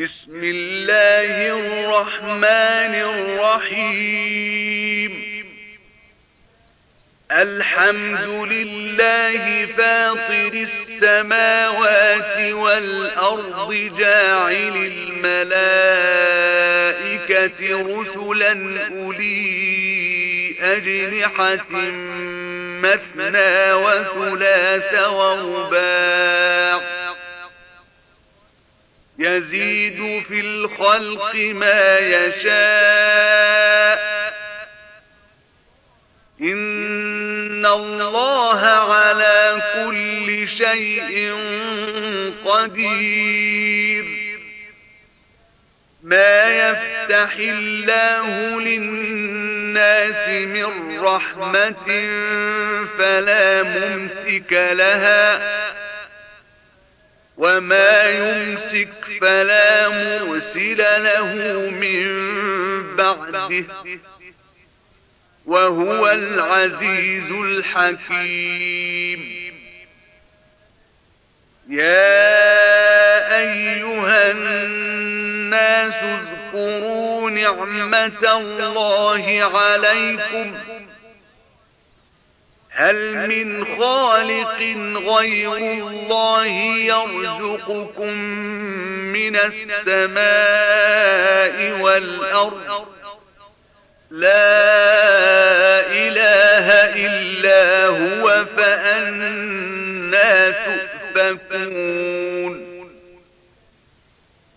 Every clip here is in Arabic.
بسم الله الرحمن الرحيم. الحمد لله فاطر السماوات والأرض جاعل الملائكة رسلا أولي أجنحة مثنى وثلاث ورباع. يزيد في الخلق ما يشاء. إن الله على كل شيء قدير. ما يفتح الله للناس من رحمة فلا ممسك لها. وما يمسك فلا مرسل له من بعده. وهو العزيز الحكيم. يا أيها الناس اذكروا نعمة الله عليكم. هل من خالق غير الله يرزقكم من السماء والأرض؟ لا إله إلا هو فأنا تؤفكون.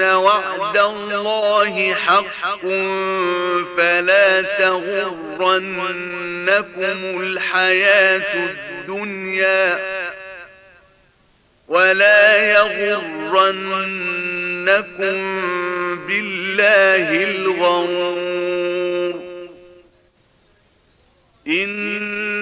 وعد الله حق فلا تغرنكم الحياة الدنيا ولا يغرنكم بالله الغرور إن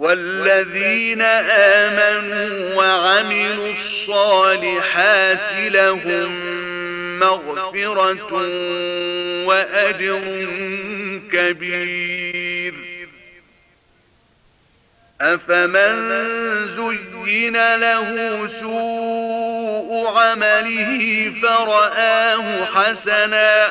والذين آمنوا وعملوا الصالحات لهم مغفرة وأجر كبير. أفمن زين له سوء عمله فرآه حسنا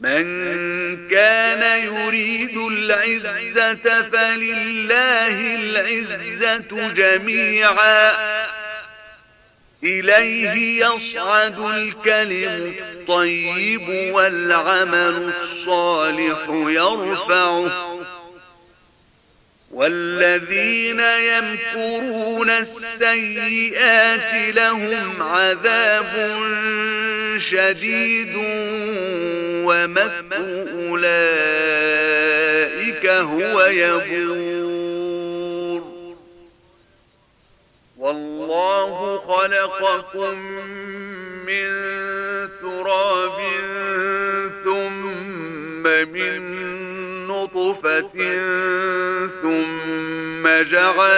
من كان يريد العزة فلله العزة جميعا. إليه يصعد الكلم الطيب والعمل الصالح يرفعه. والذين يمكرون السيئات لهم عذاب شديد ومكر أولئك هو يبور. والله خلقكم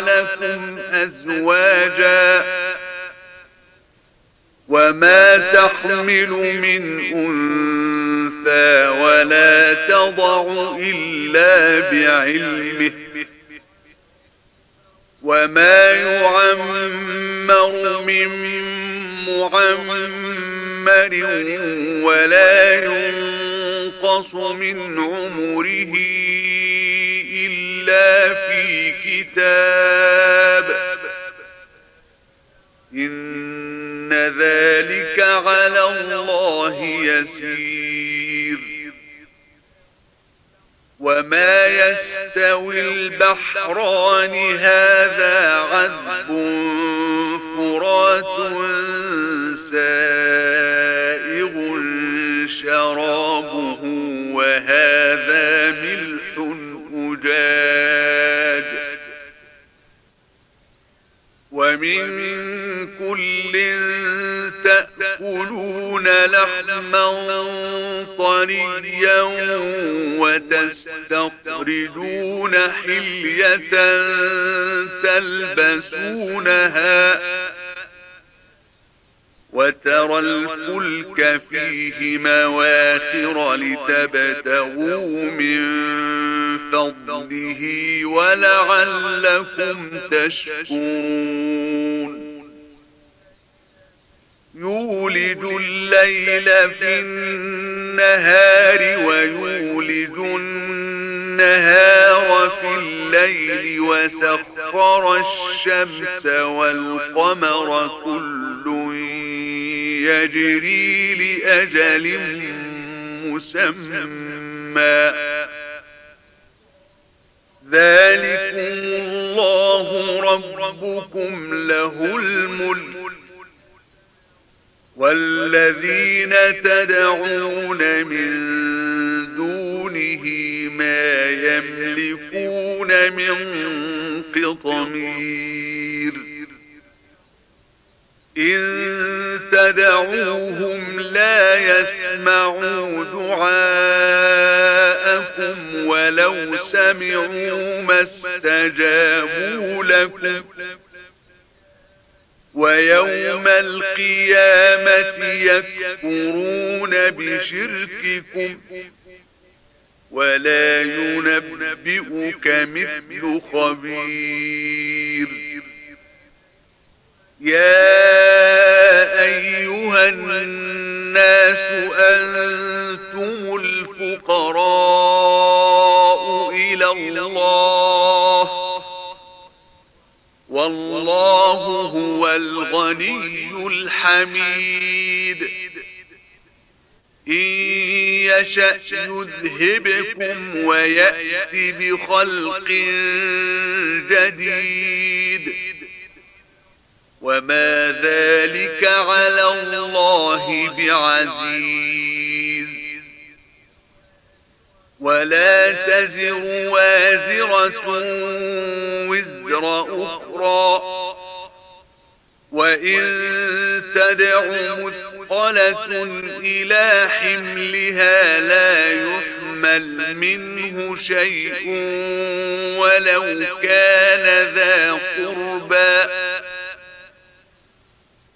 جعلكم أزواجا وما تحمل من أنثى ولا تضع إلا بعلمه وما يعمر من معمر ولا ينقص من عمره إلا في كتاب إن ذلك على الله يسير. وما يستوي البحران هذا عذب فرات سائغ شرابه وهذا ومن كل تأكلون لحما طريا وتستخرجون حلية تلبسونها وترى الفلك فيه مواخر لتبتغوا من فضله ولعلكم تشكرون يولد الليل في النهار ويولد النهار في الليل وسخر الشمس والقمر كل يجري لأجل مسمى ذلكم الله ربكم له الملك والذين تدعون من دونه ما يملكون من قطمير إن تدعوهم لا يسمعوا دعاءكم ولو سمعوا ما استجابوا لكم. ويوم القيامة يكفرون بشرككم ولا ينبئك مثل خبير. يا أيها الناس أنتم الفقراء إلى الله والله هو الغني الحميد إن يشأ يذهبكم ويأتي بخلق جديد وما ذلك على الله بعزيز. ولا تزر وازرة وزر أخرى. وإن تدع مثقلة إلى حملها لا يحمل منه شيء ولو كان ذا قربى.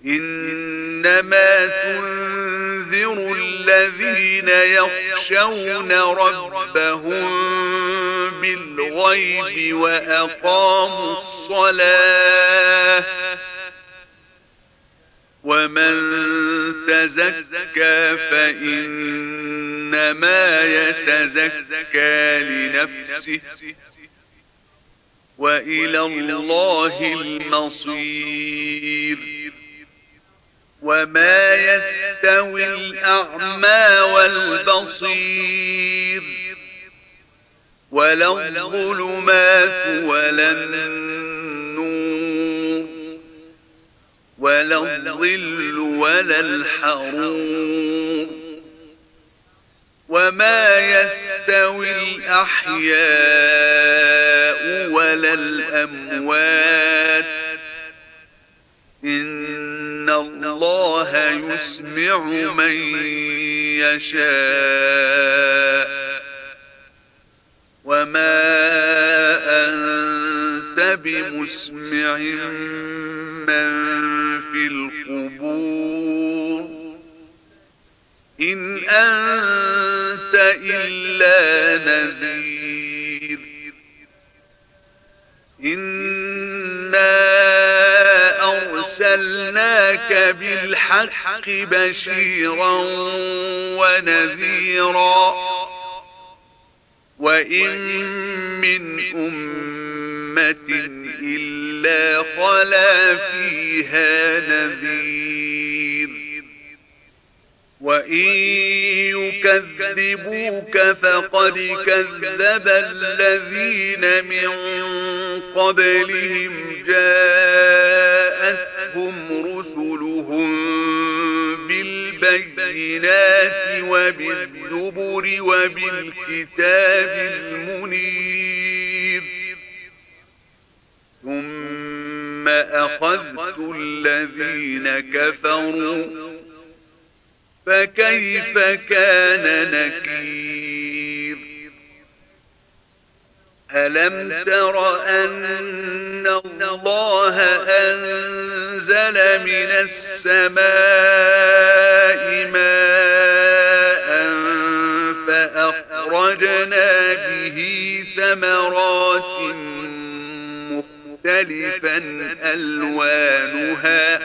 إنما تنذر الذين يخشون ربهم بالغيب وأقاموا الصلاة ومن تزكى فإنما يتزكى لنفسه وإلى الله المصير. وما يستوي الأعمى والبصير ولا الظلمات ولا النور ولا الظل ولا الحرور وما يستوي الأحياء ولا الأموات الله يسمع من يشاء. وما أنت بمسمع من في القبور. إن أنت إلا نذير. إِنَّا أرسلناك بالحق بشيرا ونذيرا. وإن من أمة إلا خلا فيها نذير. وإن يكذبوك فقد كذب الذين من قبلهم جاءتهم رسلهم بالبينات وبالزبر وبالكتاب المنير. ثم أخذت الذين كفروا فكيف كان نكير؟ ألم تر أن الله أنزل من السماء ماء فأخرجنا به ثمرات مختلفا ألوانها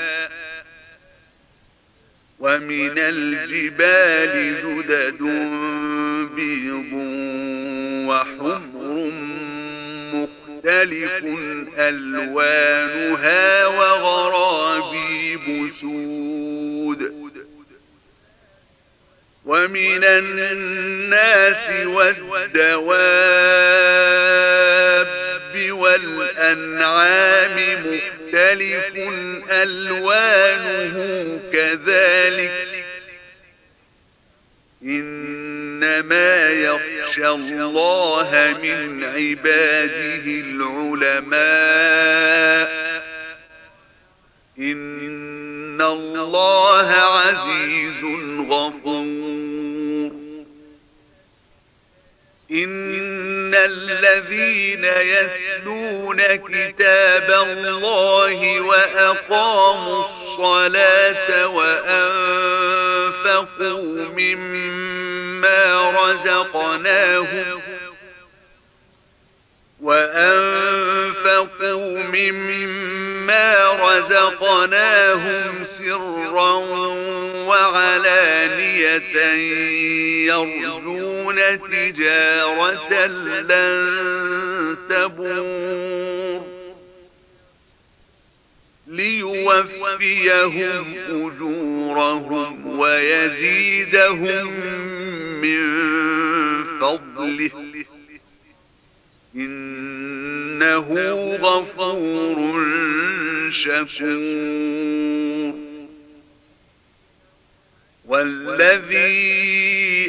ومن الجبال زدد بيض وحمر مختلف ألوانها وغرابيب سود. ومن الناس والدواب والأنعام مختلف ألوانه كذلك إنما يخشى الله من عباده العلماء. إن الله عزيز غفور. إن الذين يتلون كتاب الله وأقاموا الصلاة وأنفقوا مما رزقناهم وأنفقوا مما رزقناهم سرا وعلانية يرجون تجارة لن تبور. ليوفيهم أجورهم ويزيدهم من فضله. إنه غفور شكور. والذي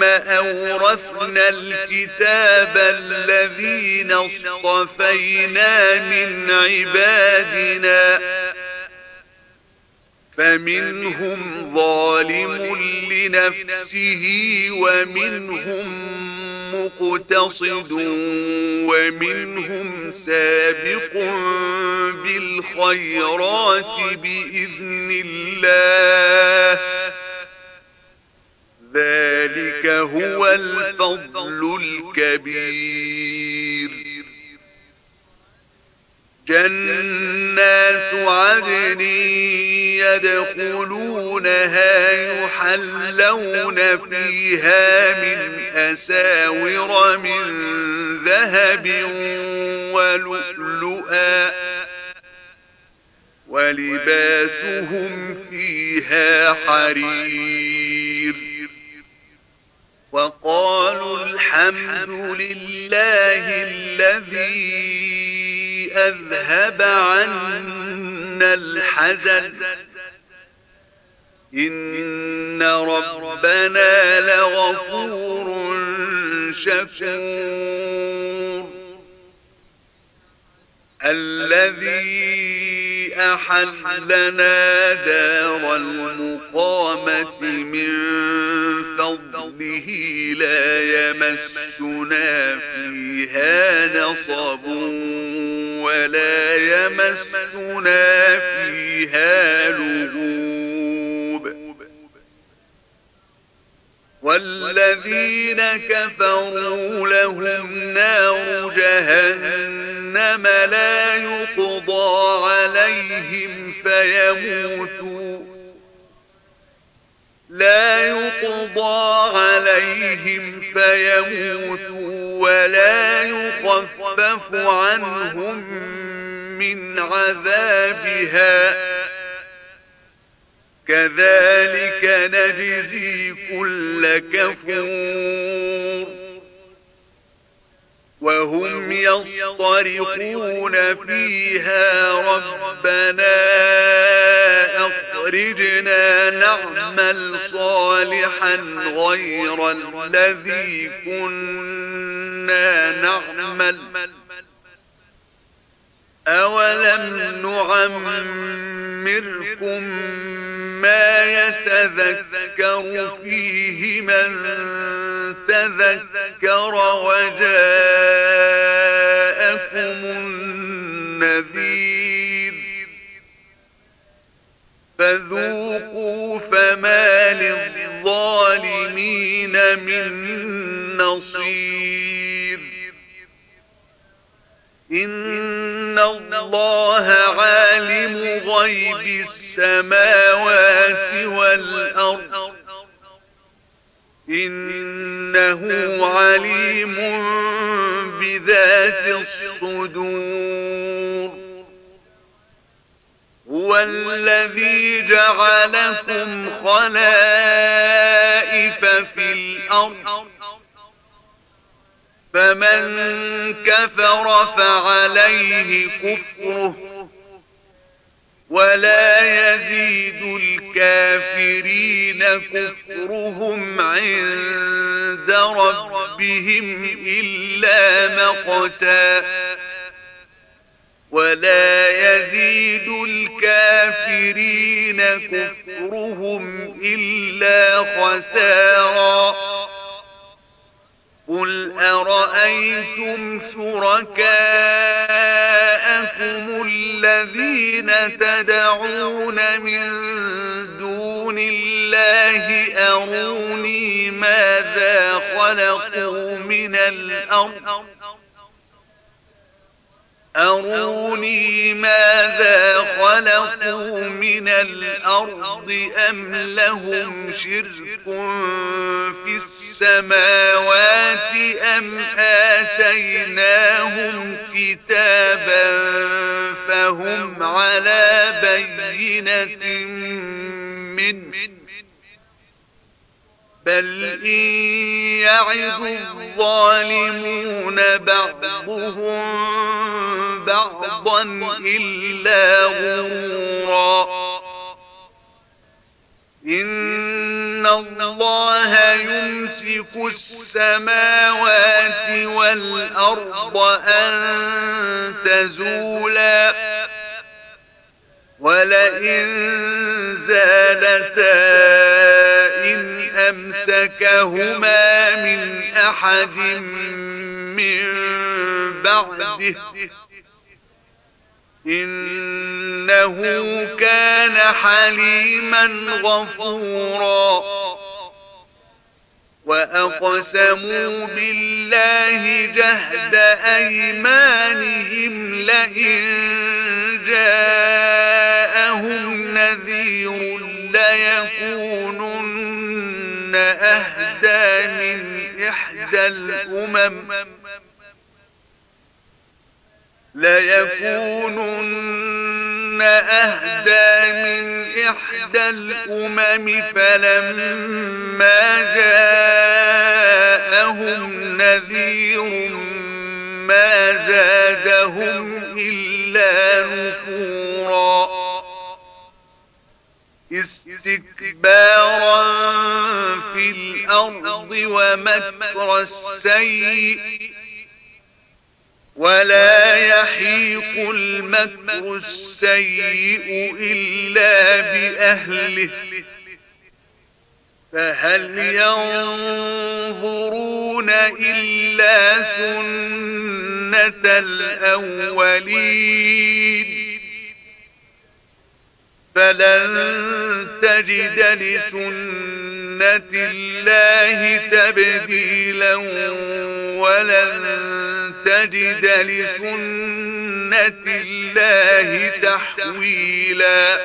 ثم أورثنا الكتاب الذين اصطفينا من عبادنا فمنهم ظالم لنفسه ومنهم مقتصد ومنهم سابق بالخيرات بإذن الله ذلك هو الفضل الكبير. جنات عدن يدخلونها يحلون فيها من أساور من ذهب ولؤلؤا ولباسهم فيها حرير. وقالوا الحمد لله الذي أذهب عنا الحزن. إن ربنا لغفور شكور. الذي أحلنا دار المقامة من فضله لا يمسنا فيها نصب ولا يمسنا فيها لغوب والذين كفروا لهم نار جهنم لا يقضى عليهم فيموتوا. لا يقضى عليهم فيموتوا ولا يخفف عنهم من عذابها. كذلك نجزي كل كفور. وهم يصطرقون فيها ربنا أخرجنا نعمل صالحا غير الذي كنا نعمل. أولم نعمركم ما يتذكر فيه من تذكر وجاءكم النذير. فذوقوا فما للظالمين من نصير. إن الله عالم غيب السماوات والأرض. إنه عليم بذات الصدور. هو الذي جعلكم خلائف في الأرض. فمن كفر فعليه كفره. ولا يزيد الكافرين كفرهم عند ربهم إلا مقتا. ولا يزيد الكافرين كفرهم إلا خسارا. قل أرأيتم شركاءكم الذين تدعون من دون الله أروني ماذا خلقوا من الأرض أروني ماذا خلقوا من الأرض أم لهم شرك في السماوات أم آتيناهم كتابا فهم على بينة منه بل إن يعظ الظالمون بعضهم بعضا إلا غرورا إن الله يمسك السماوات والأرض أن تزولا ولئن زالتا أمسكهما من أحد من بعده. إنه كان حليما غفورا. وأقسموا بالله جهد أيمانهم لئن جاءهم نذير ليكونن أهدى من إحدى الأمم ليكونن أهدى من إحدى الأمم فلما جاءهم نذير ما زادهم إلا نفورا استكبارا في الأرض ومكر السيء ولا يحيق المكر السيء إلا بأهله فهل ينظرون إلا سنة الأولين فلن تجد لسنة الله تبديلا ولن تجد لسنة الله تحويلا.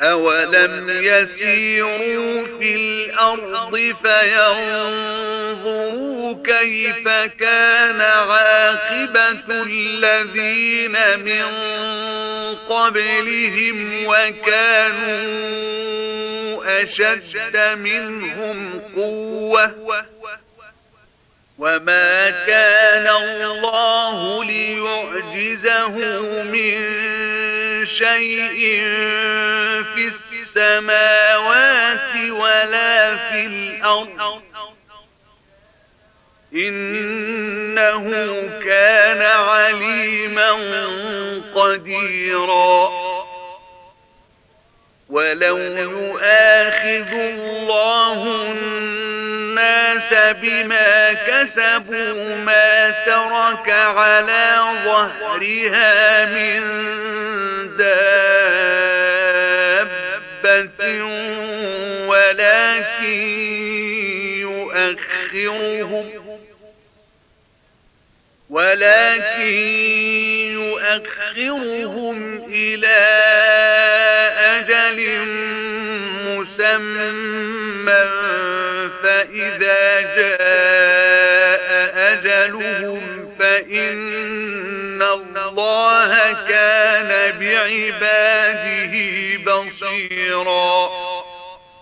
أولم يسيروا في الأرض فينظروا كيف كان عاقبة الذين من قبلهم وكانوا أشد منهم قوة وما كان الله ليعجزه من شيء في السماوات ولا في الأرض. إنه كان عليما قديرا. ولو يؤاخذ الله الناس بما كسبوا ما ترك على ظهرها من دابة ولكن يؤخرهم ولكن يؤخرهم إلى أجل مسمى فإذا جاء أجلهم فإن الله كان بعباده بصيراً.